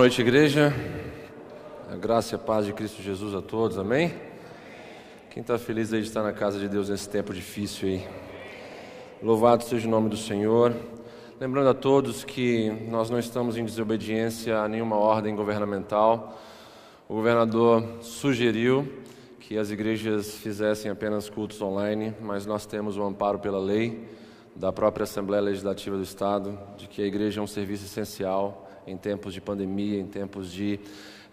noite, igreja. A graça e a paz de Cristo Jesus a todos, amém? Quem está feliz aí de estar na casa de Deus nesse tempo difícil aí? Louvado seja o nome do Senhor. Lembrando a todos que nós não estamos em desobediência a nenhuma ordem governamental. O governador sugeriu que as igrejas fizessem apenas cultos online, mas nós temos o amparo pela lei da própria Assembleia Legislativa do Estado de que a igreja é um serviço essencial em tempos de pandemia, em tempos de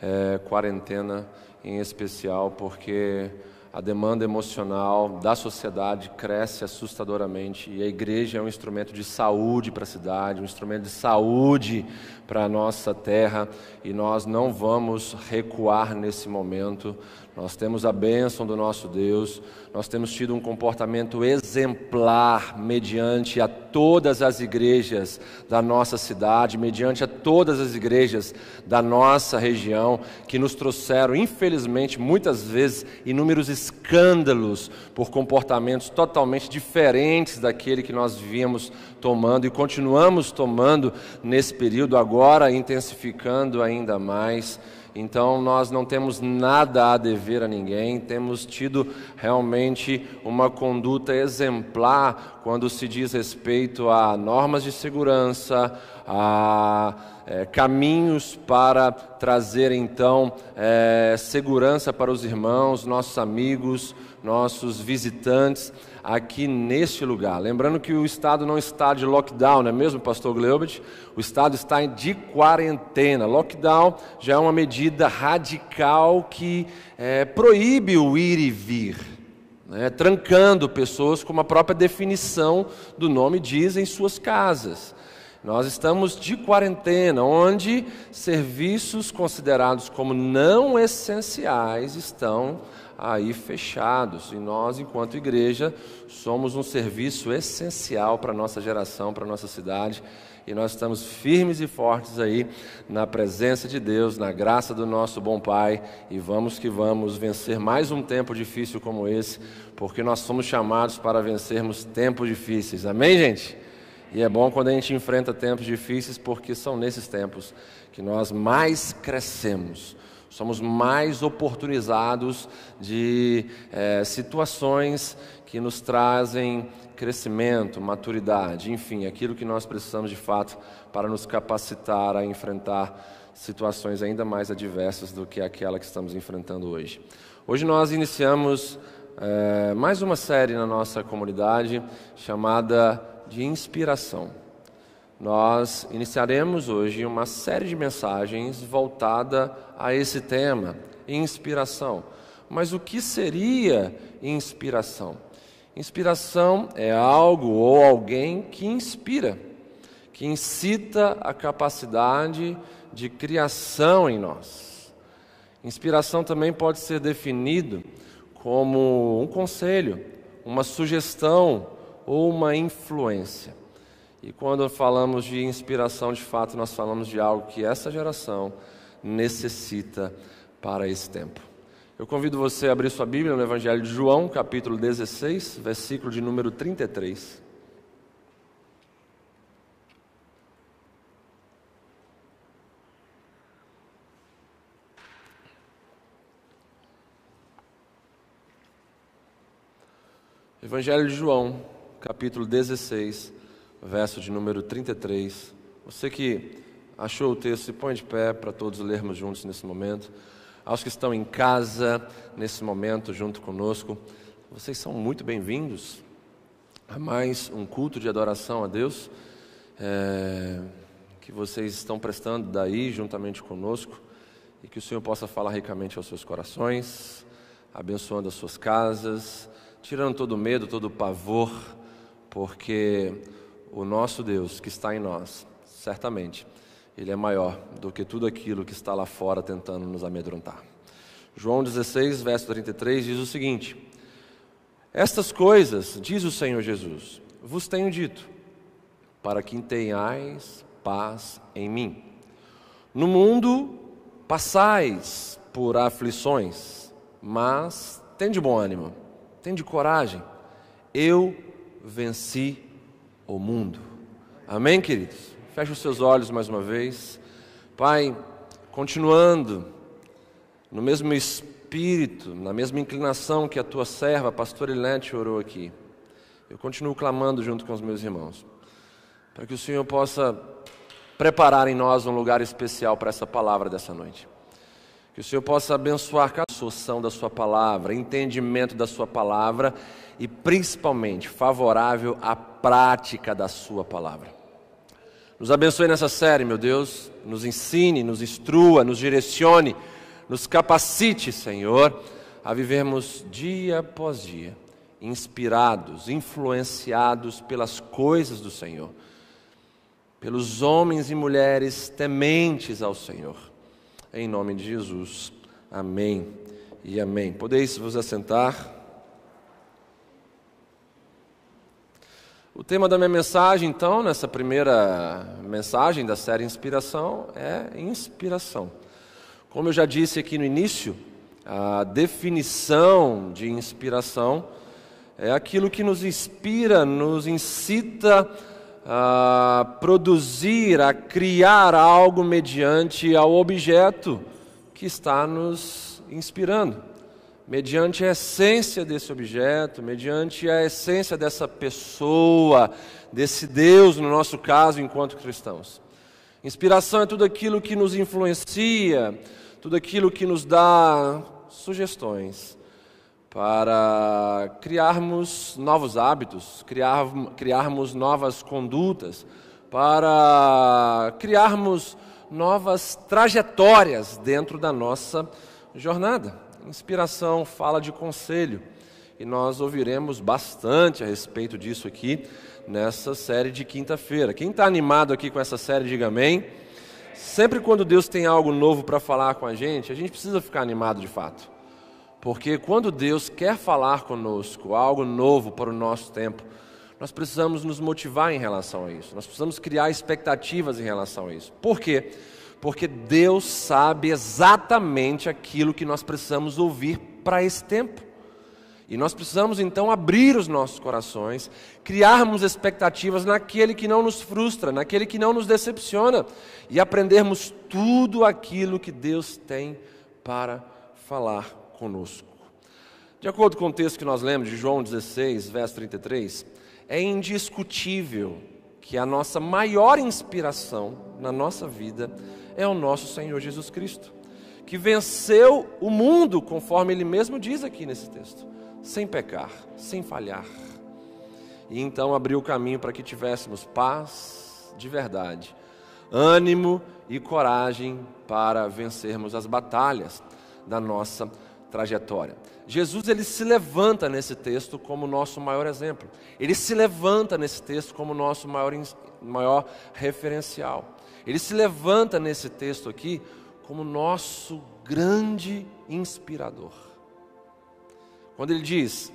é, quarentena, em especial porque a demanda emocional da sociedade cresce assustadoramente e a igreja é um instrumento de saúde para a cidade, um instrumento de saúde para a nossa terra e nós não vamos recuar nesse momento. Nós temos a bênção do nosso Deus, nós temos tido um comportamento exemplar mediante a todas as igrejas da nossa cidade, mediante a todas as igrejas da nossa região, que nos trouxeram, infelizmente, muitas vezes, inúmeros escândalos por comportamentos totalmente diferentes daquele que nós vivíamos tomando e continuamos tomando nesse período, agora intensificando ainda mais. Então nós não temos nada a dever a ninguém, temos tido realmente uma conduta exemplar quando se diz respeito a normas de segurança, a é, caminhos para trazer então é, segurança para os irmãos, nossos amigos, nossos visitantes aqui neste lugar. Lembrando que o Estado não está de lockdown, não é mesmo, pastor Gleubert? O Estado está de quarentena. Lockdown já é uma medida radical que é, proíbe o ir e vir. Né, trancando pessoas, como a própria definição do nome diz, em suas casas. Nós estamos de quarentena, onde serviços considerados como não essenciais estão aí fechados. E nós, enquanto igreja, somos um serviço essencial para a nossa geração, para a nossa cidade. E nós estamos firmes e fortes aí na presença de Deus, na graça do nosso bom Pai. E vamos que vamos vencer mais um tempo difícil como esse, porque nós somos chamados para vencermos tempos difíceis. Amém, gente? E é bom quando a gente enfrenta tempos difíceis, porque são nesses tempos que nós mais crescemos somos mais oportunizados de é, situações que nos trazem crescimento, maturidade, enfim, aquilo que nós precisamos de fato para nos capacitar a enfrentar situações ainda mais adversas do que aquela que estamos enfrentando hoje. Hoje nós iniciamos é, mais uma série na nossa comunidade chamada de inspiração. Nós iniciaremos hoje uma série de mensagens voltada a esse tema, inspiração. Mas o que seria inspiração? Inspiração é algo ou alguém que inspira, que incita a capacidade de criação em nós. Inspiração também pode ser definido como um conselho, uma sugestão ou uma influência. E quando falamos de inspiração, de fato, nós falamos de algo que essa geração necessita para esse tempo. Eu convido você a abrir sua Bíblia no Evangelho de João, capítulo 16, versículo de número 33. Evangelho de João, capítulo 16, verso de número 33. Você que achou o texto, se põe de pé para todos lermos juntos nesse momento. Aos que estão em casa nesse momento junto conosco, vocês são muito bem-vindos a mais um culto de adoração a Deus é, que vocês estão prestando daí juntamente conosco e que o Senhor possa falar ricamente aos seus corações, abençoando as suas casas, tirando todo o medo, todo o pavor, porque o nosso Deus que está em nós, certamente, Ele é maior do que tudo aquilo que está lá fora tentando nos amedrontar. João 16, verso 33 diz o seguinte: Estas coisas, diz o Senhor Jesus, vos tenho dito, para que tenhais paz em mim. No mundo passais por aflições, mas tende bom ânimo, tende coragem. Eu venci o mundo. Amém, queridos? Feche os seus olhos mais uma vez. Pai, continuando no mesmo espírito, na mesma inclinação que a tua serva, a pastora Ilete, orou aqui. Eu continuo clamando junto com os meus irmãos, para que o Senhor possa preparar em nós um lugar especial para essa palavra dessa noite. Que o Senhor possa abençoar cada absorção da Sua palavra, entendimento da Sua palavra e principalmente favorável à prática da Sua palavra. Nos abençoe nessa série, meu Deus, nos ensine, nos instrua, nos direcione, nos capacite, Senhor, a vivermos dia após dia, inspirados, influenciados pelas coisas do Senhor, pelos homens e mulheres tementes ao Senhor. Em nome de Jesus. Amém e amém. Podeis vos assentar. O tema da minha mensagem, então, nessa primeira mensagem da série Inspiração, é inspiração. Como eu já disse aqui no início, a definição de inspiração é aquilo que nos inspira, nos incita a produzir, a criar algo mediante ao objeto que está nos inspirando mediante a essência desse objeto, mediante a essência dessa pessoa, desse Deus, no nosso caso, enquanto cristãos. Inspiração é tudo aquilo que nos influencia, tudo aquilo que nos dá sugestões para criarmos novos hábitos, criar, criarmos novas condutas, para criarmos novas trajetórias dentro da nossa jornada. Inspiração fala de conselho e nós ouviremos bastante a respeito disso aqui nessa série de quinta-feira. Quem está animado aqui com essa série, diga amém. Sempre quando Deus tem algo novo para falar com a gente, a gente precisa ficar animado de fato. Porque quando Deus quer falar conosco algo novo para o nosso tempo, nós precisamos nos motivar em relação a isso. Nós precisamos criar expectativas em relação a isso. Por quê? porque Deus sabe exatamente aquilo que nós precisamos ouvir para esse tempo. E nós precisamos então abrir os nossos corações, criarmos expectativas naquele que não nos frustra, naquele que não nos decepciona, e aprendermos tudo aquilo que Deus tem para falar conosco. De acordo com o texto que nós lemos de João 16, verso 33, é indiscutível que a nossa maior inspiração na nossa vida é o nosso Senhor Jesus Cristo, que venceu o mundo, conforme ele mesmo diz aqui nesse texto, sem pecar, sem falhar. E então abriu o caminho para que tivéssemos paz de verdade, ânimo e coragem para vencermos as batalhas da nossa trajetória. Jesus ele se levanta nesse texto como nosso maior exemplo. Ele se levanta nesse texto como nosso maior, maior referencial. Ele se levanta nesse texto aqui como nosso grande inspirador. Quando ele diz: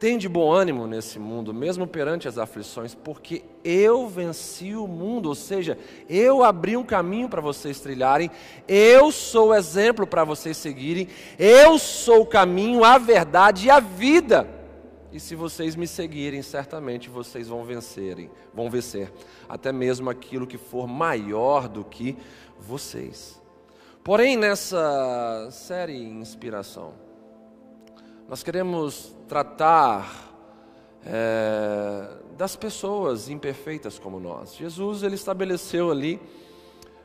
Tem de bom ânimo nesse mundo, mesmo perante as aflições, porque eu venci o mundo, ou seja, eu abri um caminho para vocês trilharem, eu sou o exemplo para vocês seguirem, eu sou o caminho, a verdade e a vida. E se vocês me seguirem, certamente vocês vão vencerem, vão vencer até mesmo aquilo que for maior do que vocês. Porém, nessa série Inspiração, nós queremos tratar é, das pessoas imperfeitas como nós. Jesus ele estabeleceu ali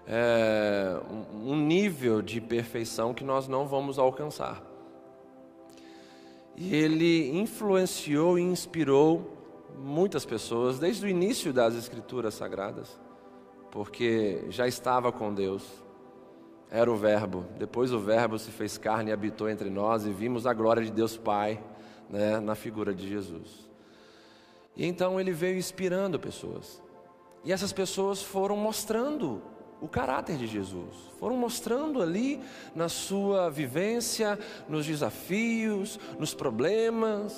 é, um nível de perfeição que nós não vamos alcançar. E ele influenciou e inspirou muitas pessoas desde o início das Escrituras Sagradas, porque já estava com Deus, era o Verbo. Depois o Verbo se fez carne e habitou entre nós e vimos a glória de Deus Pai né, na figura de Jesus. E então ele veio inspirando pessoas. E essas pessoas foram mostrando o caráter de Jesus. Foram mostrando ali na sua vivência, nos desafios, nos problemas,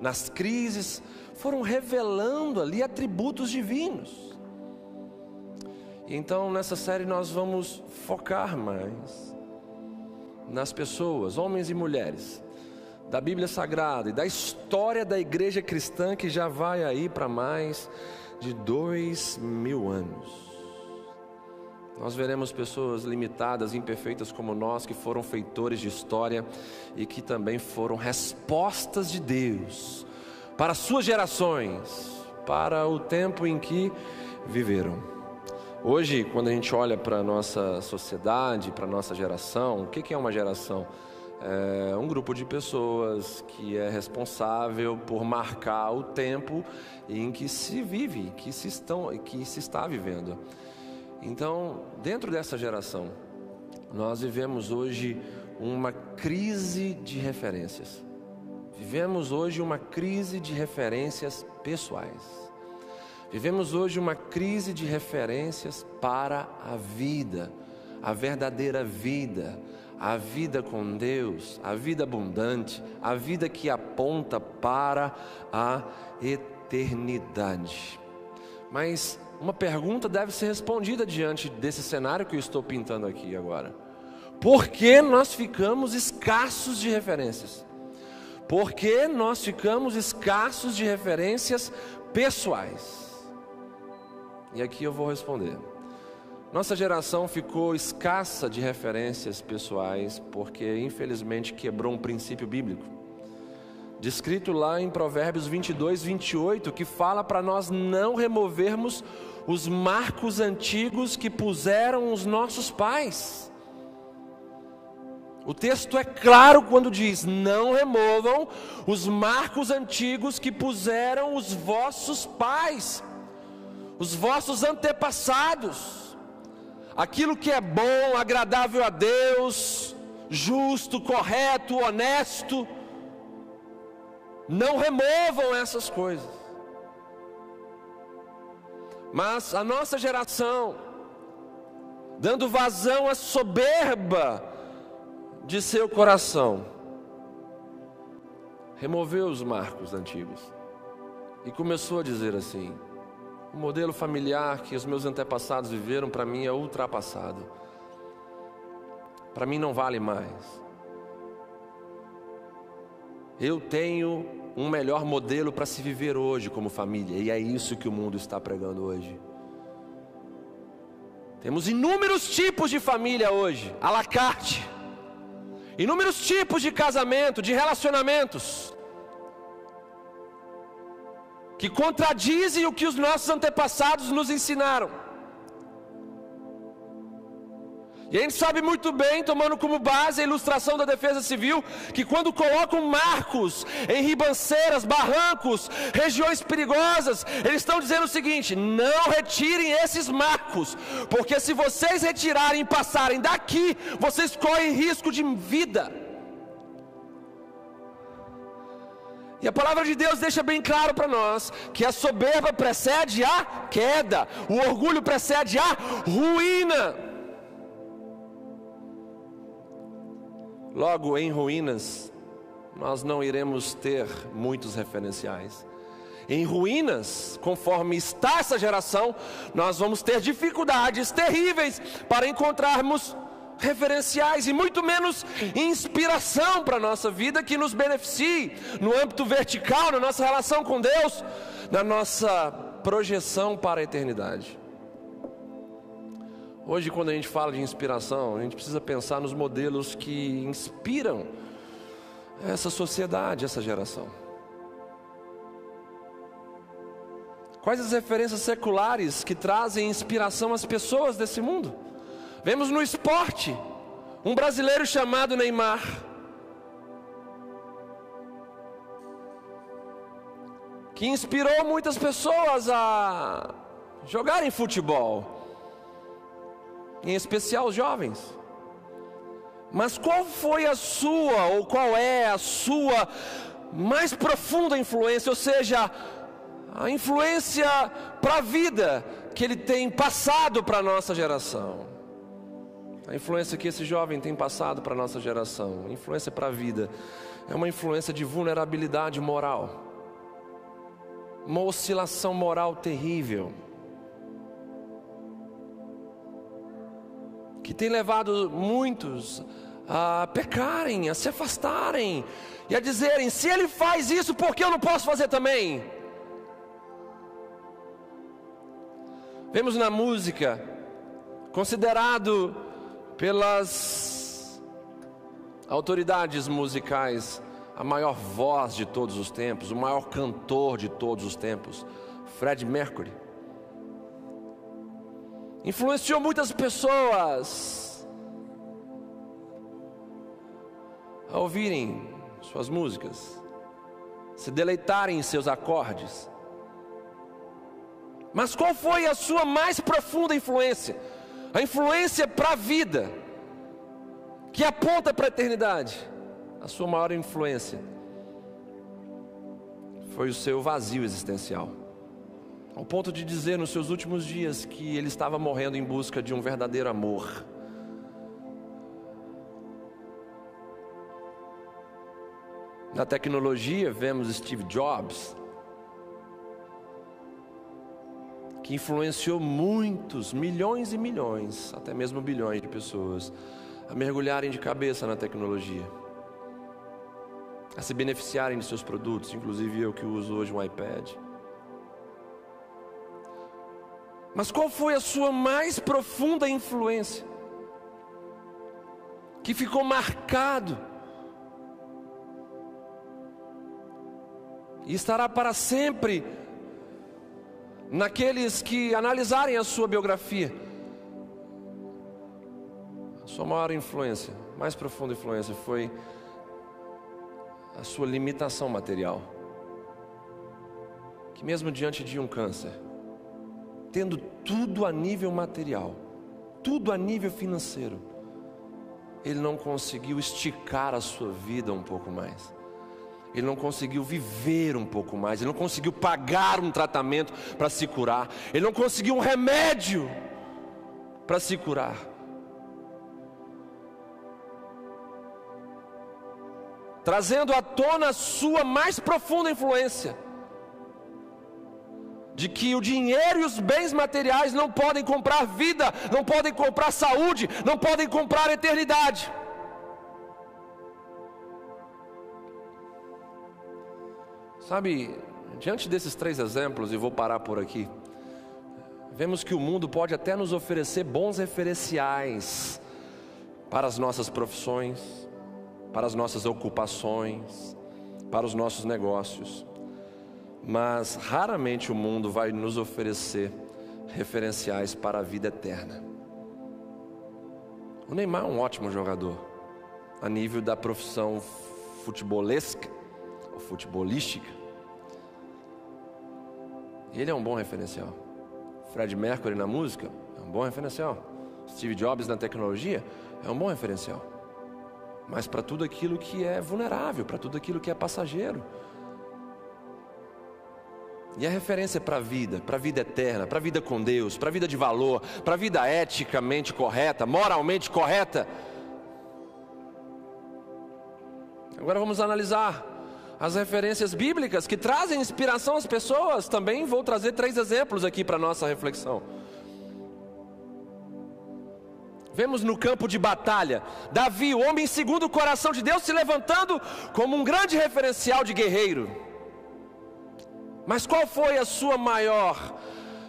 nas crises, foram revelando ali atributos divinos. Então, nessa série, nós vamos focar mais nas pessoas, homens e mulheres, da Bíblia Sagrada e da história da igreja cristã que já vai aí para mais de dois mil anos. Nós veremos pessoas limitadas, imperfeitas como nós, que foram feitores de história e que também foram respostas de Deus para suas gerações, para o tempo em que viveram. Hoje, quando a gente olha para a nossa sociedade, para a nossa geração, o que é uma geração? É um grupo de pessoas que é responsável por marcar o tempo em que se vive, que se, estão, que se está vivendo. Então, dentro dessa geração, nós vivemos hoje uma crise de referências. Vivemos hoje uma crise de referências pessoais. Vivemos hoje uma crise de referências para a vida, a verdadeira vida, a vida com Deus, a vida abundante, a vida que aponta para a eternidade. Mas uma pergunta deve ser respondida diante desse cenário que eu estou pintando aqui agora. Por que nós ficamos escassos de referências? Por que nós ficamos escassos de referências pessoais? E aqui eu vou responder. Nossa geração ficou escassa de referências pessoais porque, infelizmente, quebrou um princípio bíblico descrito lá em Provérbios 22, 28, que fala para nós não removermos os marcos antigos que puseram os nossos pais. O texto é claro quando diz: não removam os marcos antigos que puseram os vossos pais, os vossos antepassados, aquilo que é bom, agradável a Deus, justo, correto, honesto não removam essas coisas. Mas a nossa geração, dando vazão à soberba de seu coração, removeu os marcos antigos e começou a dizer assim: o modelo familiar que os meus antepassados viveram para mim é ultrapassado, para mim não vale mais. Eu tenho um melhor modelo para se viver hoje como família, e é isso que o mundo está pregando hoje. Temos inúmeros tipos de família hoje, à la carte, inúmeros tipos de casamento, de relacionamentos, que contradizem o que os nossos antepassados nos ensinaram. E a gente sabe muito bem, tomando como base a ilustração da defesa civil, que quando colocam marcos em ribanceiras, barrancos, regiões perigosas, eles estão dizendo o seguinte: não retirem esses marcos, porque se vocês retirarem e passarem daqui, vocês correm risco de vida. E a palavra de Deus deixa bem claro para nós que a soberba precede a queda, o orgulho precede a ruína. Logo, em ruínas, nós não iremos ter muitos referenciais. Em ruínas, conforme está essa geração, nós vamos ter dificuldades terríveis para encontrarmos referenciais e muito menos inspiração para a nossa vida que nos beneficie no âmbito vertical, na nossa relação com Deus, na nossa projeção para a eternidade. Hoje, quando a gente fala de inspiração, a gente precisa pensar nos modelos que inspiram essa sociedade, essa geração. Quais as referências seculares que trazem inspiração às pessoas desse mundo? Vemos no esporte um brasileiro chamado Neymar. Que inspirou muitas pessoas a jogarem futebol em especial os jovens. Mas qual foi a sua, ou qual é a sua mais profunda influência, ou seja, a influência para a vida que ele tem passado para a nossa geração? A influência que esse jovem tem passado para a nossa geração, influência para a vida, é uma influência de vulnerabilidade moral, uma oscilação moral terrível. Que tem levado muitos a pecarem, a se afastarem e a dizerem: se ele faz isso, por que eu não posso fazer também? Vemos na música considerado pelas autoridades musicais a maior voz de todos os tempos, o maior cantor de todos os tempos, Fred Mercury. Influenciou muitas pessoas a ouvirem suas músicas, se deleitarem em seus acordes. Mas qual foi a sua mais profunda influência? A influência para a vida, que aponta para a eternidade a sua maior influência foi o seu vazio existencial. Ao ponto de dizer nos seus últimos dias que ele estava morrendo em busca de um verdadeiro amor. Na tecnologia, vemos Steve Jobs, que influenciou muitos, milhões e milhões, até mesmo bilhões de pessoas, a mergulharem de cabeça na tecnologia a se beneficiarem de seus produtos, inclusive eu que uso hoje um iPad. Mas qual foi a sua mais profunda influência? Que ficou marcado e estará para sempre naqueles que analisarem a sua biografia. A sua maior influência, mais profunda influência foi a sua limitação material. Que mesmo diante de um câncer, tendo tudo a nível material, tudo a nível financeiro, ele não conseguiu esticar a sua vida um pouco mais. Ele não conseguiu viver um pouco mais, ele não conseguiu pagar um tratamento para se curar, ele não conseguiu um remédio para se curar. trazendo à tona a sua mais profunda influência de que o dinheiro e os bens materiais não podem comprar vida, não podem comprar saúde, não podem comprar eternidade. Sabe, diante desses três exemplos, e vou parar por aqui, vemos que o mundo pode até nos oferecer bons referenciais para as nossas profissões, para as nossas ocupações, para os nossos negócios. Mas raramente o mundo vai nos oferecer referenciais para a vida eterna. O Neymar é um ótimo jogador, a nível da profissão futebolesca ou futebolística. Ele é um bom referencial. Fred Mercury na música é um bom referencial. Steve Jobs na tecnologia é um bom referencial mas para tudo aquilo que é vulnerável, para tudo aquilo que é passageiro. E a referência para a vida, para a vida eterna, para a vida com Deus, para a vida de valor, para a vida eticamente correta, moralmente correta. Agora vamos analisar as referências bíblicas que trazem inspiração às pessoas. Também vou trazer três exemplos aqui para nossa reflexão. Vemos no campo de batalha Davi, o homem segundo o coração de Deus, se levantando como um grande referencial de guerreiro. Mas qual foi a sua maior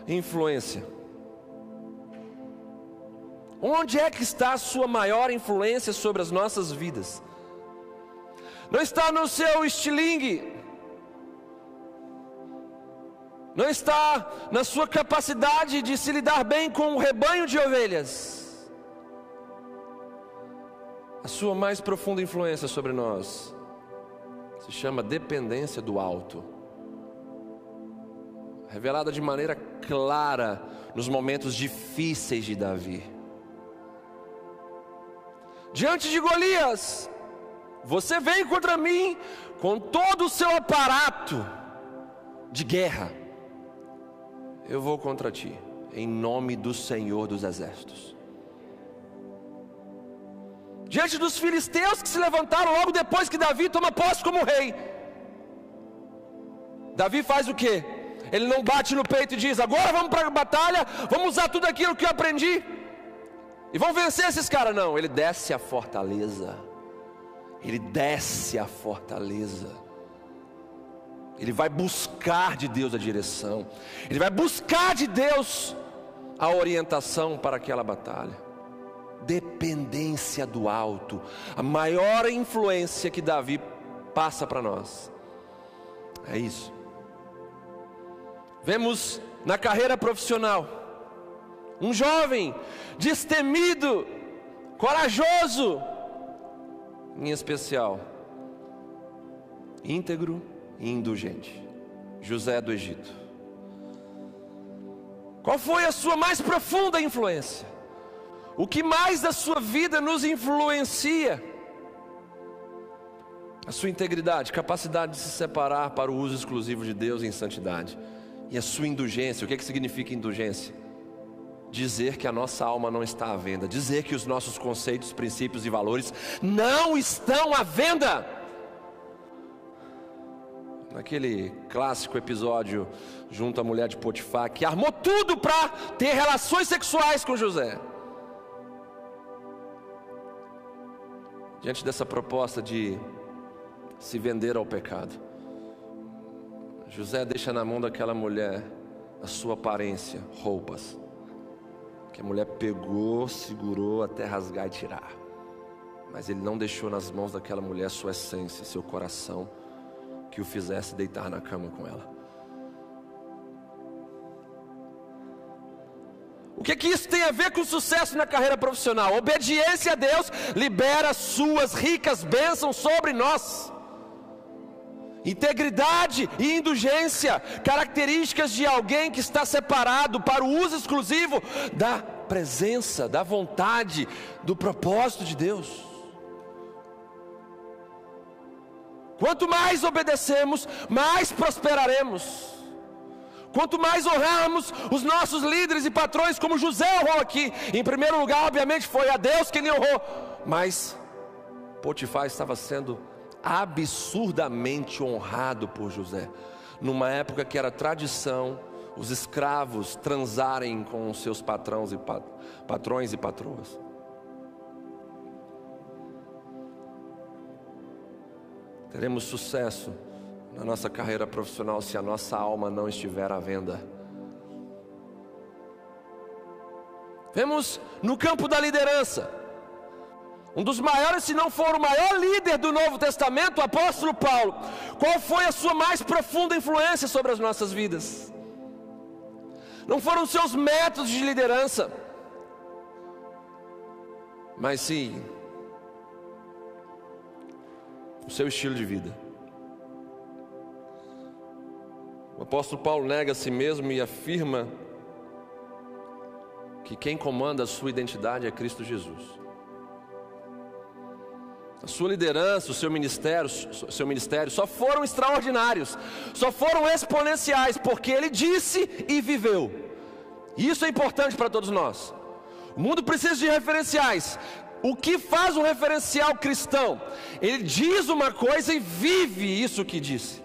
influência? Onde é que está a sua maior influência sobre as nossas vidas? Não está no seu estilingue, não está na sua capacidade de se lidar bem com um rebanho de ovelhas a sua mais profunda influência sobre nós se chama dependência do alto. Revelada de maneira clara nos momentos difíceis de Davi. Diante de Golias, você vem contra mim com todo o seu aparato de guerra. Eu vou contra ti, em nome do Senhor dos Exércitos diante dos filisteus que se levantaram logo depois que Davi toma posse como rei. Davi faz o que? Ele não bate no peito e diz: Agora vamos para a batalha, vamos usar tudo aquilo que eu aprendi e vamos vencer esses caras. Não, ele desce a fortaleza. Ele desce a fortaleza. Ele vai buscar de Deus a direção. Ele vai buscar de Deus a orientação para aquela batalha. Dependência do alto, a maior influência que Davi passa para nós. É isso. Vemos na carreira profissional um jovem destemido, corajoso, em especial, íntegro e indulgente. José do Egito. Qual foi a sua mais profunda influência? O que mais da sua vida nos influencia? A sua integridade, capacidade de se separar para o uso exclusivo de Deus em santidade. E a sua indulgência, o que, é que significa indulgência? Dizer que a nossa alma não está à venda, dizer que os nossos conceitos, princípios e valores não estão à venda. Naquele clássico episódio junto à mulher de Potifar, que armou tudo para ter relações sexuais com José. Diante dessa proposta de se vender ao pecado, José deixa na mão daquela mulher a sua aparência, roupas, que a mulher pegou, segurou até rasgar e tirar. Mas ele não deixou nas mãos daquela mulher sua essência, seu coração, que o fizesse deitar na cama com ela. O que, que isso tem a ver com sucesso na carreira profissional? Obediência a Deus libera suas ricas bênçãos sobre nós. Integridade e indulgência, características de alguém que está separado para o uso exclusivo da presença, da vontade, do propósito de Deus. Quanto mais obedecemos, mais prosperaremos. Quanto mais honrarmos os nossos líderes e patrões, como José honrou aqui, em primeiro lugar, obviamente, foi a Deus quem lhe honrou, mas Potifar estava sendo absurdamente honrado por José, numa época que era tradição os escravos transarem com os seus patrões e, pat... patrões e patroas. Teremos sucesso na nossa carreira profissional se a nossa alma não estiver à venda. Vemos no campo da liderança, um dos maiores, se não for o maior líder do Novo Testamento, o apóstolo Paulo. Qual foi a sua mais profunda influência sobre as nossas vidas? Não foram seus métodos de liderança, mas sim o seu estilo de vida. O apóstolo Paulo nega a si mesmo e afirma que quem comanda a sua identidade é Cristo Jesus. A sua liderança, o seu ministério, seu ministério só foram extraordinários, só foram exponenciais, porque ele disse e viveu. Isso é importante para todos nós. O mundo precisa de referenciais. O que faz um referencial cristão? Ele diz uma coisa e vive isso que disse.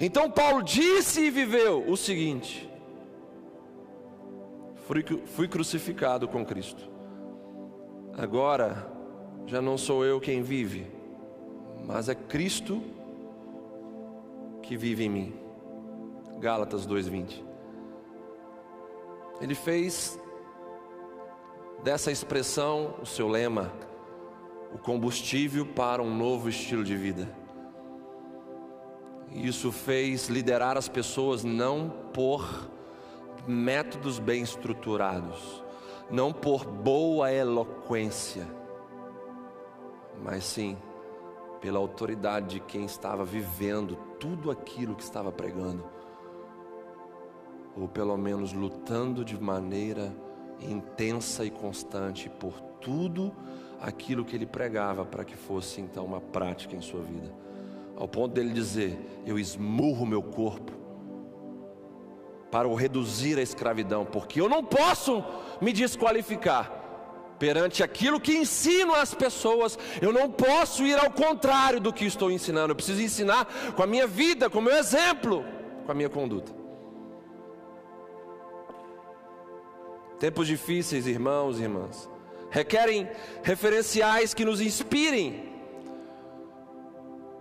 Então Paulo disse e viveu o seguinte: fui, fui crucificado com Cristo. Agora já não sou eu quem vive, mas é Cristo que vive em mim. Gálatas 2:20. Ele fez dessa expressão o seu lema, o combustível para um novo estilo de vida. Isso fez liderar as pessoas não por métodos bem estruturados, não por boa eloquência, mas sim pela autoridade de quem estava vivendo tudo aquilo que estava pregando, ou pelo menos lutando de maneira intensa e constante por tudo aquilo que ele pregava para que fosse então uma prática em sua vida. Ao ponto dele dizer: Eu esmurro meu corpo para o reduzir à escravidão, porque eu não posso me desqualificar perante aquilo que ensino às pessoas. Eu não posso ir ao contrário do que estou ensinando. Eu preciso ensinar com a minha vida, com o meu exemplo, com a minha conduta. Tempos difíceis, irmãos e irmãs, requerem referenciais que nos inspirem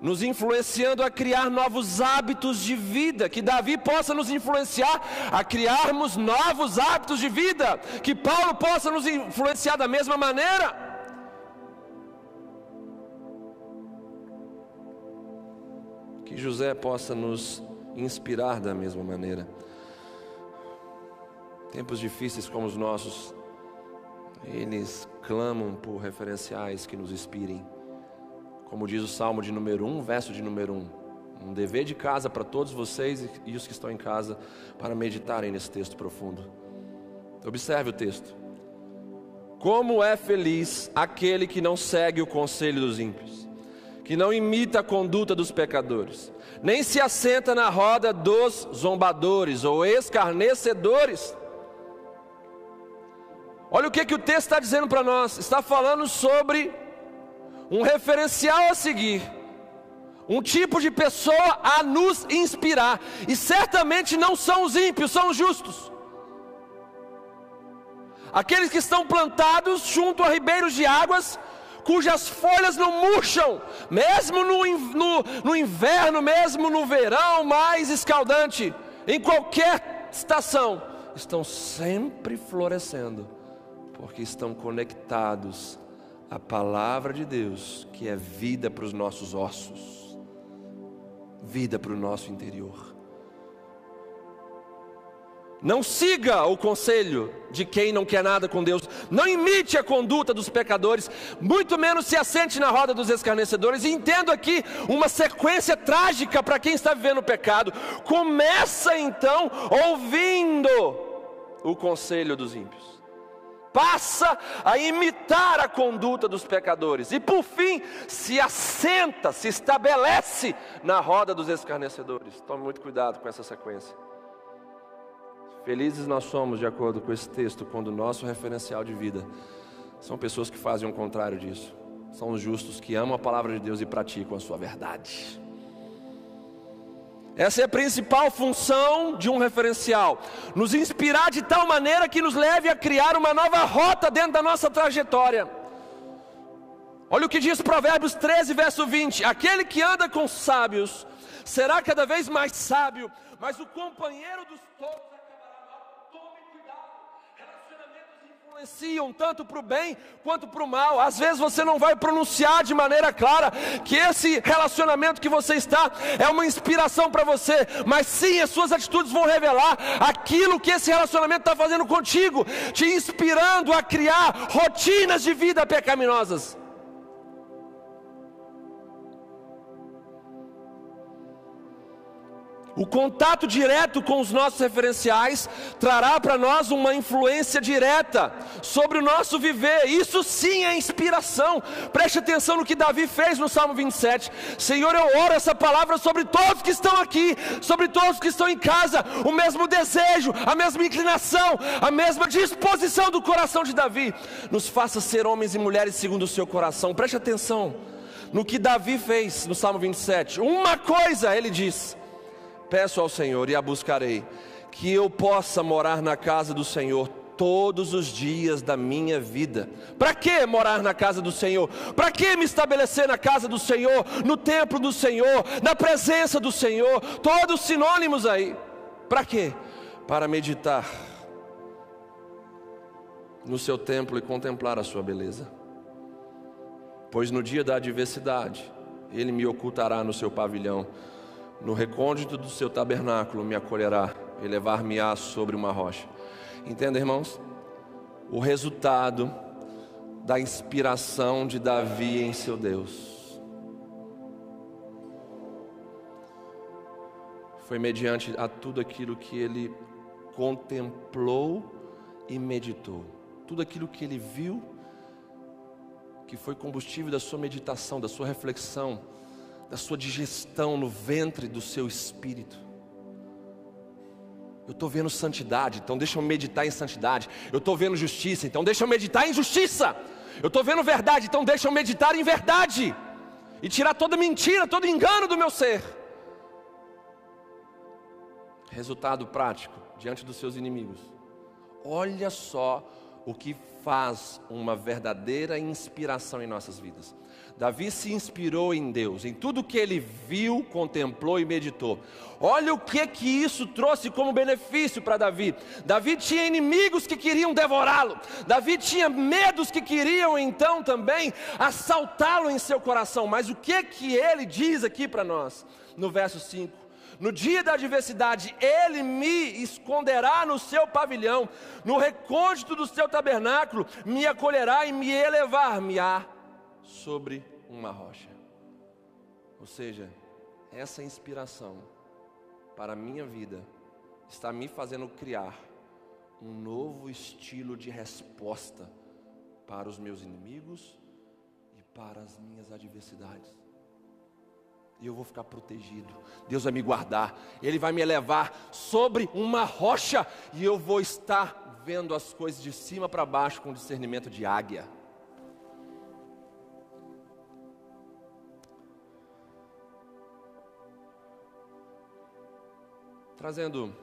nos influenciando a criar novos hábitos de vida, que Davi possa nos influenciar a criarmos novos hábitos de vida, que Paulo possa nos influenciar da mesma maneira. Que José possa nos inspirar da mesma maneira. Tempos difíceis como os nossos, eles clamam por referenciais que nos inspirem. Como diz o Salmo de número 1, verso de número 1. Um dever de casa para todos vocês e os que estão em casa para meditarem nesse texto profundo. Observe o texto. Como é feliz aquele que não segue o conselho dos ímpios, que não imita a conduta dos pecadores, nem se assenta na roda dos zombadores ou escarnecedores. Olha o que, que o texto está dizendo para nós: está falando sobre um referencial a seguir, um tipo de pessoa a nos inspirar, e certamente não são os ímpios, são os justos. Aqueles que estão plantados junto a ribeiros de águas, cujas folhas não murcham, mesmo no, no, no inverno, mesmo no verão mais escaldante, em qualquer estação, estão sempre florescendo, porque estão conectados à palavra de Deus, que é vida para os nossos ossos, vida para o nosso interior. Não siga o conselho de quem não quer nada com Deus. Não imite a conduta dos pecadores, muito menos se assente na roda dos escarnecedores. E entendo aqui uma sequência trágica para quem está vivendo o pecado. Começa então ouvindo o conselho dos ímpios. Passa a imitar a conduta dos pecadores. E por fim, se assenta, se estabelece na roda dos escarnecedores. Tome muito cuidado com essa sequência. Felizes nós somos, de acordo com esse texto, quando o nosso referencial de vida são pessoas que fazem o contrário disso. São os justos que amam a palavra de Deus e praticam a sua verdade. Essa é a principal função de um referencial: nos inspirar de tal maneira que nos leve a criar uma nova rota dentro da nossa trajetória. Olha o que diz Provérbios 13, verso 20: Aquele que anda com sábios será cada vez mais sábio, mas o companheiro dos tolos influenciam tanto para o bem quanto para o mal. Às vezes você não vai pronunciar de maneira clara que esse relacionamento que você está é uma inspiração para você, mas sim as suas atitudes vão revelar aquilo que esse relacionamento está fazendo contigo, te inspirando a criar rotinas de vida pecaminosas. O contato direto com os nossos referenciais trará para nós uma influência direta sobre o nosso viver. Isso sim é inspiração. Preste atenção no que Davi fez no Salmo 27. Senhor, eu oro essa palavra sobre todos que estão aqui, sobre todos que estão em casa, o mesmo desejo, a mesma inclinação, a mesma disposição do coração de Davi. Nos faça ser homens e mulheres segundo o seu coração. Preste atenção no que Davi fez no Salmo 27. Uma coisa ele diz Peço ao Senhor e a buscarei, que eu possa morar na casa do Senhor todos os dias da minha vida. Para que morar na casa do Senhor? Para que me estabelecer na casa do Senhor, no templo do Senhor, na presença do Senhor? Todos sinônimos aí. Para quê? Para meditar no seu templo e contemplar a sua beleza. Pois no dia da adversidade, ele me ocultará no seu pavilhão no recôndito do seu tabernáculo me acolherá e levar-me-á sobre uma rocha. Entenda, irmãos? O resultado da inspiração de Davi em seu Deus foi mediante a tudo aquilo que ele contemplou e meditou, tudo aquilo que ele viu, que foi combustível da sua meditação, da sua reflexão da sua digestão no ventre do seu espírito. Eu estou vendo santidade, então deixa eu meditar em santidade. Eu estou vendo justiça, então deixa eu meditar em justiça. Eu estou vendo verdade, então deixa eu meditar em verdade. E tirar toda mentira, todo engano do meu ser. Resultado prático diante dos seus inimigos. Olha só o que faz uma verdadeira inspiração em nossas vidas. Davi se inspirou em Deus, em tudo que ele viu, contemplou e meditou. Olha o que que isso trouxe como benefício para Davi. Davi tinha inimigos que queriam devorá-lo. Davi tinha medos que queriam então também assaltá-lo em seu coração. Mas o que que ele diz aqui para nós no verso 5? No dia da adversidade, ele me esconderá no seu pavilhão, no recôndito do seu tabernáculo, me acolherá e me elevar-me-á sobre uma rocha. Ou seja, essa inspiração para a minha vida está me fazendo criar um novo estilo de resposta para os meus inimigos e para as minhas adversidades. E eu vou ficar protegido. Deus vai me guardar. Ele vai me elevar sobre uma rocha e eu vou estar vendo as coisas de cima para baixo com discernimento de águia. Trazendo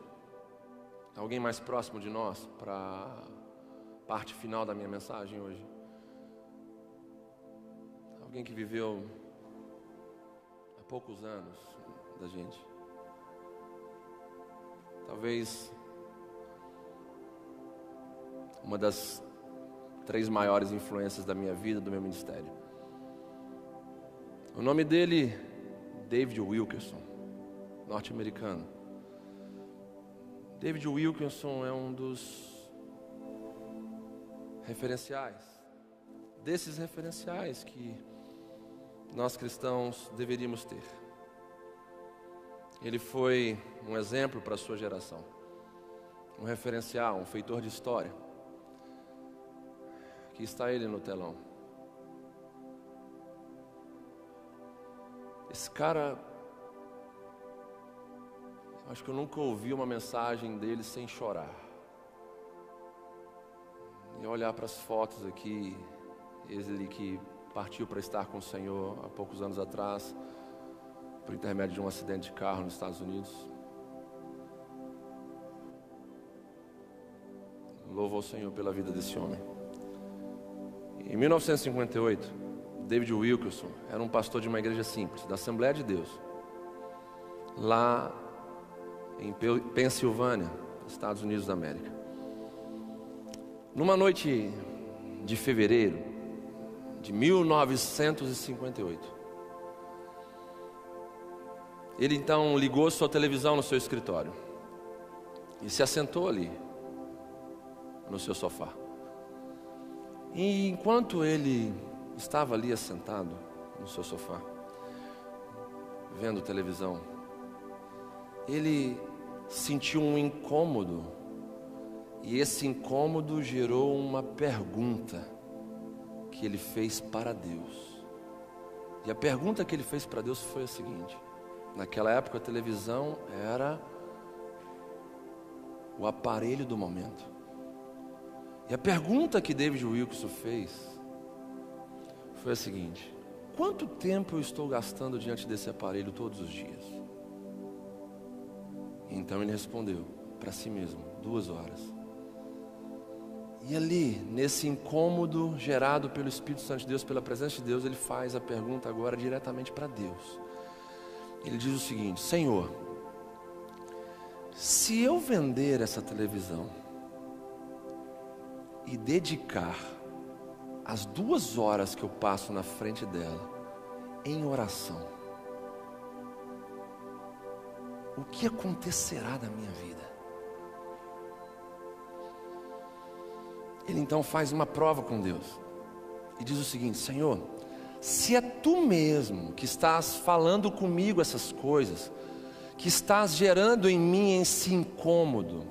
alguém mais próximo de nós para a parte final da minha mensagem hoje. Alguém que viveu há poucos anos da gente. Talvez uma das três maiores influências da minha vida, do meu ministério. O nome dele, David Wilkerson, norte-americano. David Wilkinson é um dos referenciais, desses referenciais que nós cristãos deveríamos ter. Ele foi um exemplo para a sua geração, um referencial, um feitor de história. Aqui está ele no telão. Esse cara Acho que eu nunca ouvi uma mensagem dele sem chorar. E olhar para as fotos aqui, ele que partiu para estar com o Senhor há poucos anos atrás, por intermédio de um acidente de carro nos Estados Unidos. Louvo ao Senhor pela vida desse homem. Em 1958, David Wilkerson era um pastor de uma igreja simples, da Assembleia de Deus. Lá em Pensilvânia, Estados Unidos da América. Numa noite de fevereiro de 1958, ele então ligou sua televisão no seu escritório e se assentou ali no seu sofá. E enquanto ele estava ali assentado no seu sofá, vendo televisão, ele sentiu um incômodo, e esse incômodo gerou uma pergunta que ele fez para Deus. E a pergunta que ele fez para Deus foi a seguinte: naquela época a televisão era o aparelho do momento. E a pergunta que David Wilson fez foi a seguinte: quanto tempo eu estou gastando diante desse aparelho todos os dias? Então ele respondeu para si mesmo: duas horas. E ali, nesse incômodo gerado pelo Espírito Santo de Deus, pela presença de Deus, ele faz a pergunta agora diretamente para Deus. Ele diz o seguinte: Senhor, se eu vender essa televisão e dedicar as duas horas que eu passo na frente dela em oração, o que acontecerá da minha vida? Ele então faz uma prova com Deus e diz o seguinte: Senhor, se é tu mesmo que estás falando comigo essas coisas, que estás gerando em mim esse incômodo,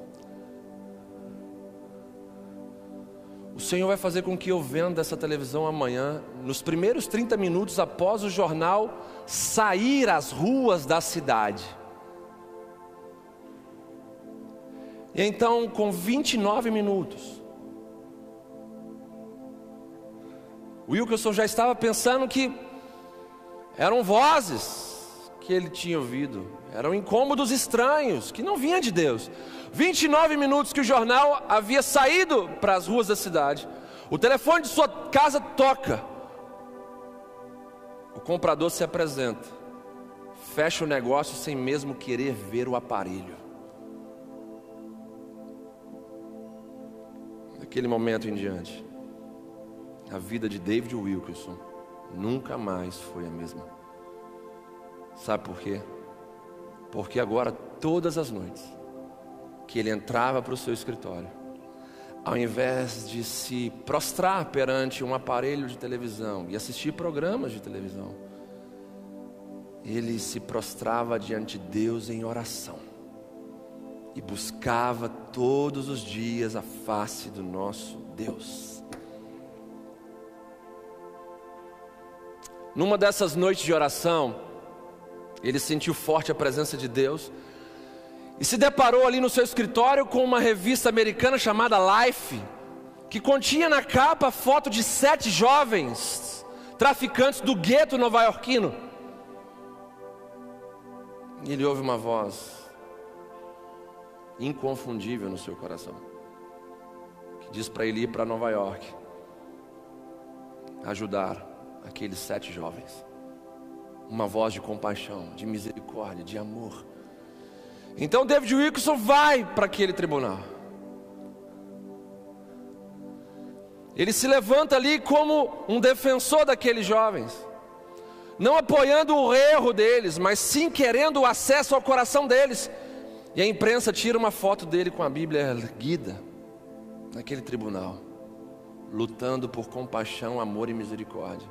o Senhor vai fazer com que eu venda essa televisão amanhã, nos primeiros 30 minutos após o jornal sair às ruas da cidade. E então, com 29 minutos, Wilkerson já estava pensando que eram vozes que ele tinha ouvido. Eram incômodos estranhos, que não vinham de Deus. 29 minutos que o jornal havia saído para as ruas da cidade. O telefone de sua casa toca. O comprador se apresenta. Fecha o negócio sem mesmo querer ver o aparelho. Daquele momento em diante, a vida de David Wilkerson nunca mais foi a mesma. Sabe por quê? Porque agora, todas as noites, que ele entrava para o seu escritório, ao invés de se prostrar perante um aparelho de televisão e assistir programas de televisão, ele se prostrava diante de Deus em oração e buscava todos os dias a face do nosso Deus. Numa dessas noites de oração, ele sentiu forte a presença de Deus e se deparou ali no seu escritório com uma revista americana chamada Life, que continha na capa a foto de sete jovens traficantes do gueto nova-iorquino. E ele ouve uma voz inconfundível no seu coração, que diz para ele ir para Nova York, ajudar aqueles sete jovens uma voz de compaixão, de misericórdia, de amor. Então David Wilkerson vai para aquele tribunal. Ele se levanta ali como um defensor daqueles jovens, não apoiando o erro deles, mas sim querendo o acesso ao coração deles. E a imprensa tira uma foto dele com a Bíblia erguida naquele tribunal, lutando por compaixão, amor e misericórdia.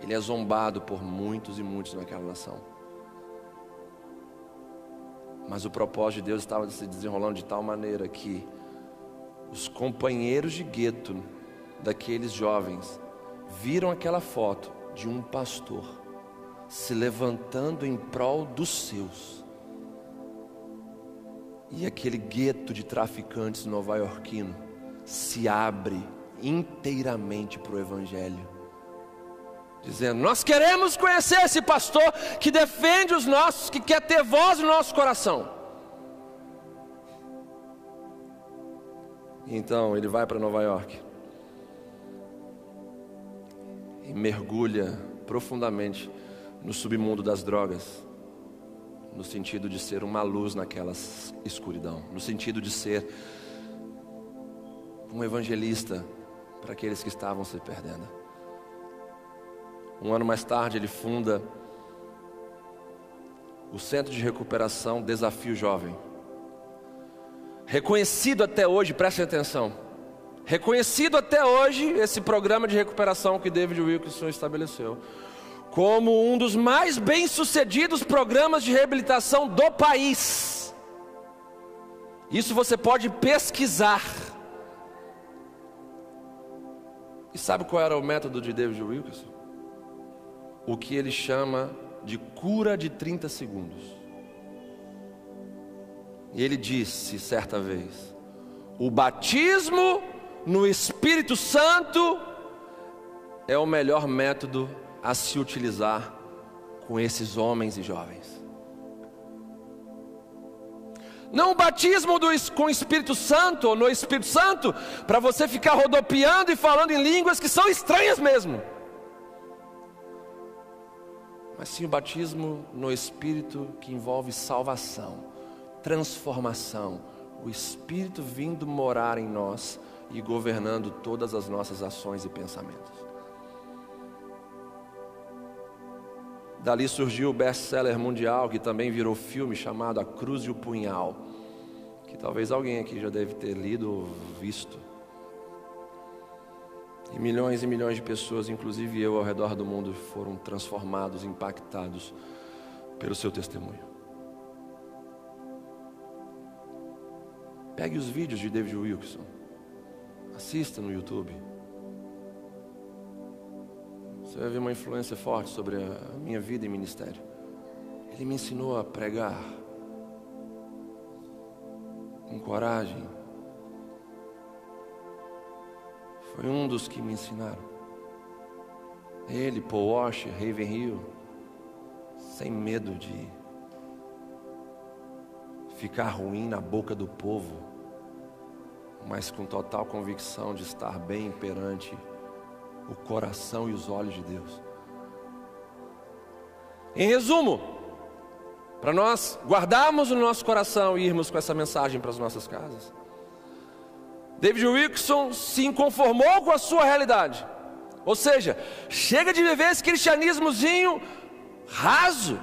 Ele é zombado por muitos e muitos naquela nação. Mas o propósito de Deus estava se desenrolando de tal maneira que os companheiros de gueto daqueles jovens viram aquela foto de um pastor se levantando em prol dos seus. E aquele gueto de traficantes nova-iorquino se abre inteiramente para o Evangelho dizendo: Nós queremos conhecer esse pastor que defende os nossos, que quer ter voz no nosso coração. Então ele vai para Nova York e mergulha profundamente no submundo das drogas, no sentido de ser uma luz naquela escuridão, no sentido de ser um evangelista para aqueles que estavam se perdendo. Um ano mais tarde, ele funda o Centro de Recuperação Desafio Jovem. Reconhecido até hoje, preste atenção. Reconhecido até hoje esse programa de recuperação que David Wilkerson estabeleceu como um dos mais bem-sucedidos programas de reabilitação do país. Isso você pode pesquisar. E sabe qual era o método de David Wilkerson? o que ele chama de cura de 30 segundos. E ele disse certa vez: o batismo no Espírito Santo é o melhor método a se utilizar com esses homens e jovens. Não o batismo do, com o Espírito Santo ou no Espírito Santo para você ficar rodopiando e falando em línguas que são estranhas mesmo mas sim o batismo no Espírito que envolve salvação, transformação, o Espírito vindo morar em nós e governando todas as nossas ações e pensamentos. Dali surgiu o best-seller mundial que também virou filme chamado A Cruz e o Punhal, que talvez alguém aqui já deve ter lido ou visto. E milhões e milhões de pessoas, inclusive eu ao redor do mundo, foram transformados, impactados pelo seu testemunho. Pegue os vídeos de David Wilson, assista no YouTube. Você vai ver uma influência forte sobre a minha vida e ministério. Ele me ensinou a pregar com coragem, Foi um dos que me ensinaram. Ele, Paul Washer, Raven Hill, sem medo de ficar ruim na boca do povo, mas com total convicção de estar bem perante o coração e os olhos de Deus. Em resumo, para nós guardarmos no nosso coração e irmos com essa mensagem para as nossas casas. David Wilson se inconformou com a sua realidade. Ou seja, chega de viver esse cristianismozinho raso,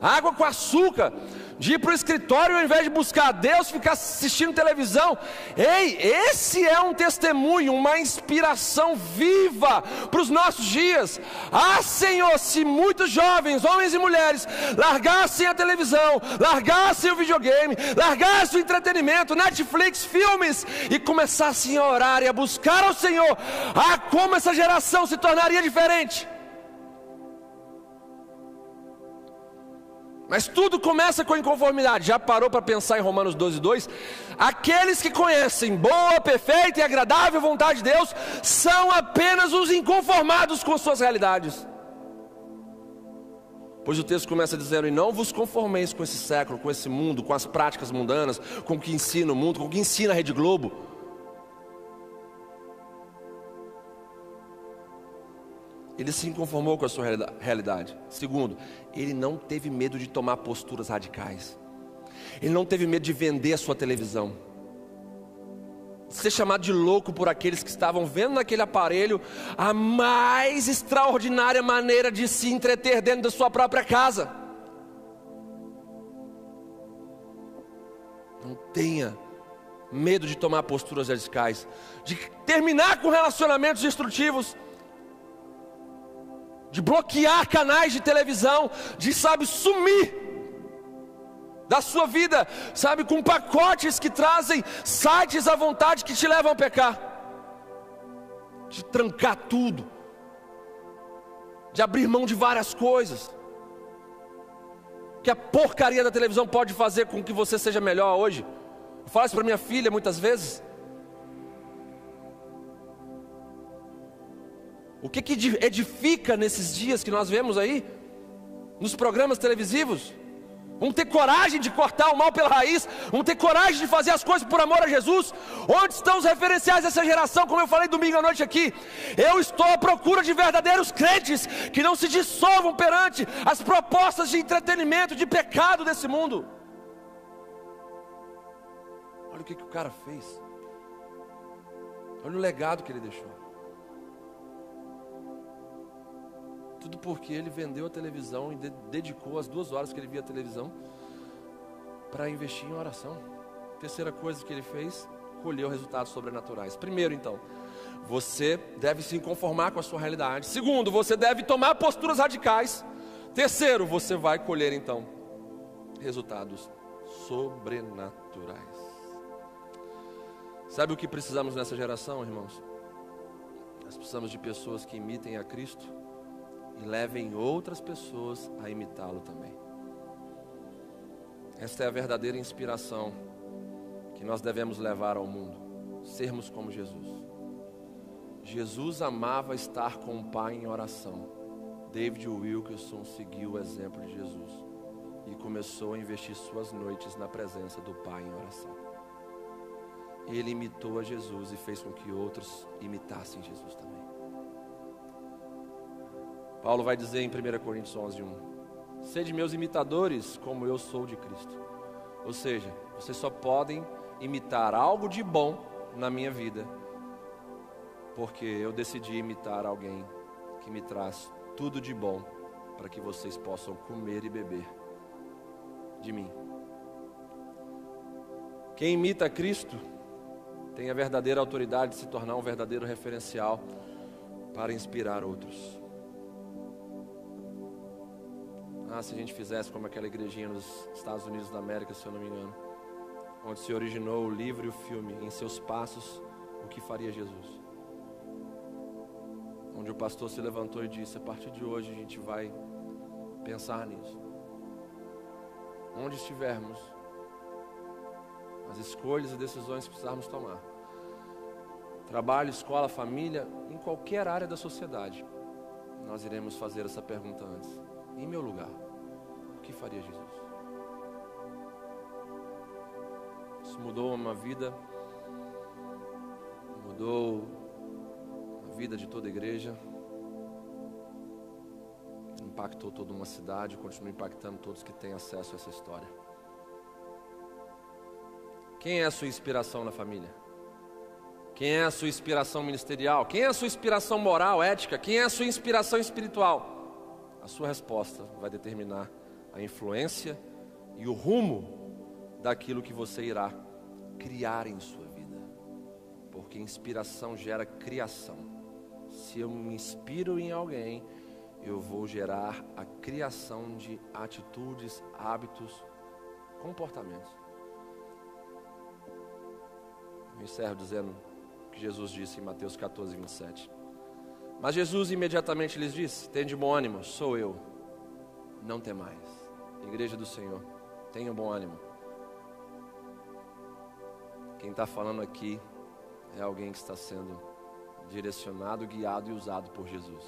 água com açúcar, de ir para o escritório ao invés de buscar Deus, ficar assistindo televisão. Ei, esse é um testemunho, uma inspiração viva para os nossos dias. Ah, Senhor, se muitos jovens, homens e mulheres, largassem a televisão, largassem o videogame, largassem o entretenimento, Netflix, filmes, e começassem a orar e a buscar ao Senhor, ah, como essa geração se tornaria diferente. Mas tudo começa com inconformidade. Já parou para pensar em Romanos 12, 2? Aqueles que conhecem boa, perfeita e agradável vontade de Deus são apenas os inconformados com suas realidades. Pois o texto começa dizendo: E não vos conformeis com esse século, com esse mundo, com as práticas mundanas, com o que ensina o mundo, com o que ensina a Rede Globo Ele se conformou com a sua realidade. Segundo, ele não teve medo de tomar posturas radicais. Ele não teve medo de vender a sua televisão. Ser chamado de louco por aqueles que estavam vendo naquele aparelho a mais extraordinária maneira de se entreter dentro da sua própria casa. Não tenha medo de tomar posturas radicais, de terminar com relacionamentos destrutivos de bloquear canais de televisão, de, sabe, sumir da sua vida, sabe, com pacotes que trazem sites à vontade que te levam a pecar, de trancar tudo, de abrir mão de várias coisas, que a porcaria da televisão pode fazer com que você seja melhor hoje. Eu falo isso para minha filha muitas vezes. O que, que edifica nesses dias que nós vemos aí? Nos programas televisivos? Vamos ter coragem de cortar o mal pela raiz, vamos ter coragem de fazer as coisas por amor a Jesus. Onde estão os referenciais dessa geração? Como eu falei domingo à noite aqui, eu estou à procura de verdadeiros crentes que não se dissolvam perante as propostas de entretenimento, de pecado desse mundo. Olha o que, que o cara fez, olha o legado que ele deixou. Tudo porque ele vendeu a televisão e de dedicou as duas horas que ele via a televisão para investir em oração. Terceira coisa que ele fez, colheu resultados sobrenaturais. Primeiro, então, você deve se conformar com a sua realidade. Segundo, você deve tomar posturas radicais. Terceiro, você vai colher então resultados sobrenaturais. Sabe o que precisamos nessa geração, irmãos? Nós precisamos de pessoas que imitem a Cristo e levem outras pessoas a imitá-lo também. Esta é a verdadeira inspiração que nós devemos levar ao mundo, sermos como Jesus. Jesus amava estar com o Pai em oração. David Wilkerson seguiu o exemplo de Jesus e começou a investir suas noites na presença do Pai em oração. Ele imitou a Jesus e fez com que outros imitassem Jesus também. Paulo vai dizer em 1 Coríntios 11, 1: Sede meus imitadores, como eu sou de Cristo. Ou seja, vocês só podem imitar algo de bom na minha vida, porque eu decidi imitar alguém que me traz tudo de bom para que vocês possam comer e beber de mim. Quem imita Cristo tem a verdadeira autoridade de se tornar um verdadeiro referencial para inspirar outros. Ah, se a gente fizesse como aquela igrejinha nos Estados Unidos da América, se eu não me engano, onde se originou o livro e o filme, em seus passos, o que faria Jesus. Onde o pastor se levantou e disse: A partir de hoje a gente vai pensar nisso. Onde estivermos, as escolhas e decisões que precisarmos tomar. Trabalho, escola, família, em qualquer área da sociedade. nós iremos fazer essa pergunta antes. Em meu lugar, o que faria Jesus? Isso mudou uma vida, mudou a vida de toda a igreja, impactou toda uma cidade, continua impactando todos que têm acesso a essa história. Quem é a sua inspiração na família? Quem é a sua inspiração ministerial? Quem é a sua inspiração moral, ética? Quem é a sua inspiração espiritual? Sua resposta vai determinar a influência e o rumo daquilo que você irá criar em sua vida. Porque inspiração gera criação. Se eu me inspiro em alguém, eu vou gerar a criação de atitudes, hábitos, comportamentos. Eu encerro dizendo o que Jesus disse em Mateus 14, 27. Mas Jesus imediatamente lhes disse: Tende bom ânimo, sou eu, não tem mais. Igreja do Senhor, tenha bom ânimo. Quem está falando aqui é alguém que está sendo direcionado, guiado e usado por Jesus.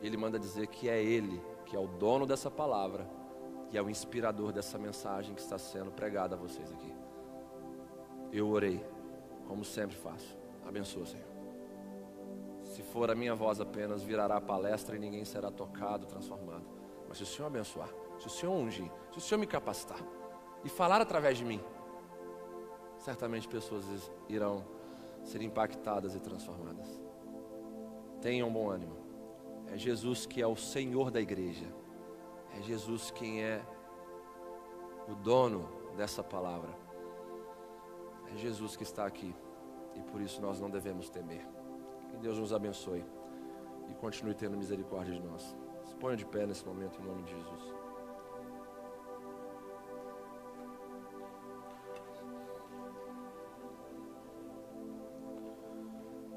Ele manda dizer que é Ele que é o dono dessa palavra e é o inspirador dessa mensagem que está sendo pregada a vocês aqui. Eu orei, como sempre faço. Abençoa, Senhor. Se for a minha voz apenas, virará palestra e ninguém será tocado, transformado. Mas se o Senhor abençoar, se o Senhor ungir, se o Senhor me capacitar e falar através de mim, certamente pessoas irão ser impactadas e transformadas. Tenham bom ânimo. É Jesus que é o Senhor da igreja. É Jesus quem é o dono dessa palavra. É Jesus que está aqui. E por isso nós não devemos temer. Que Deus nos abençoe e continue tendo misericórdia de nós. Se ponha de pé nesse momento em nome de Jesus.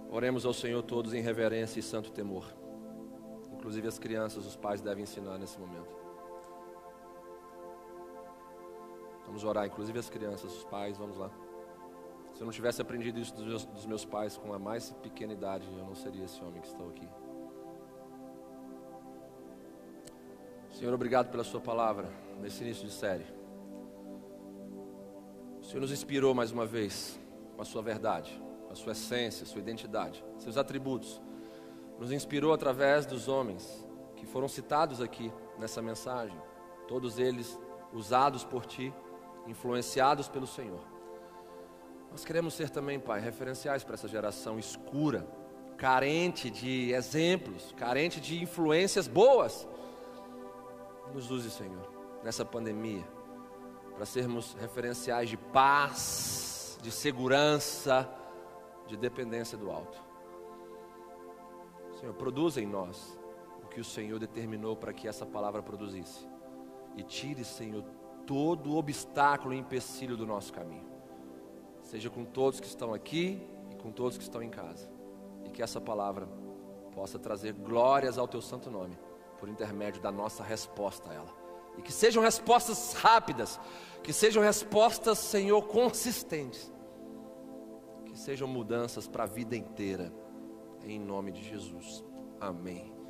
Oremos ao Senhor todos em reverência e santo temor. Inclusive as crianças, os pais devem ensinar nesse momento. Vamos orar, inclusive as crianças, os pais, vamos lá. Se eu não tivesse aprendido isso dos meus, dos meus pais com a mais pequena idade, eu não seria esse homem que estou aqui. Senhor, obrigado pela Sua palavra nesse início de série. O Senhor nos inspirou mais uma vez com a Sua verdade, a Sua essência, a Sua identidade, seus atributos nos inspirou através dos homens que foram citados aqui nessa mensagem, todos eles usados por Ti, influenciados pelo Senhor. Nós queremos ser também, Pai, referenciais para essa geração escura, carente de exemplos, carente de influências boas. Nos use, Senhor, nessa pandemia, para sermos referenciais de paz, de segurança, de dependência do alto. Senhor, produza em nós o que o Senhor determinou para que essa palavra produzisse. E tire, Senhor, todo obstáculo e empecilho do nosso caminho. Seja com todos que estão aqui e com todos que estão em casa. E que essa palavra possa trazer glórias ao teu santo nome, por intermédio da nossa resposta a ela. E que sejam respostas rápidas, que sejam respostas, Senhor, consistentes. Que sejam mudanças para a vida inteira em nome de Jesus. Amém.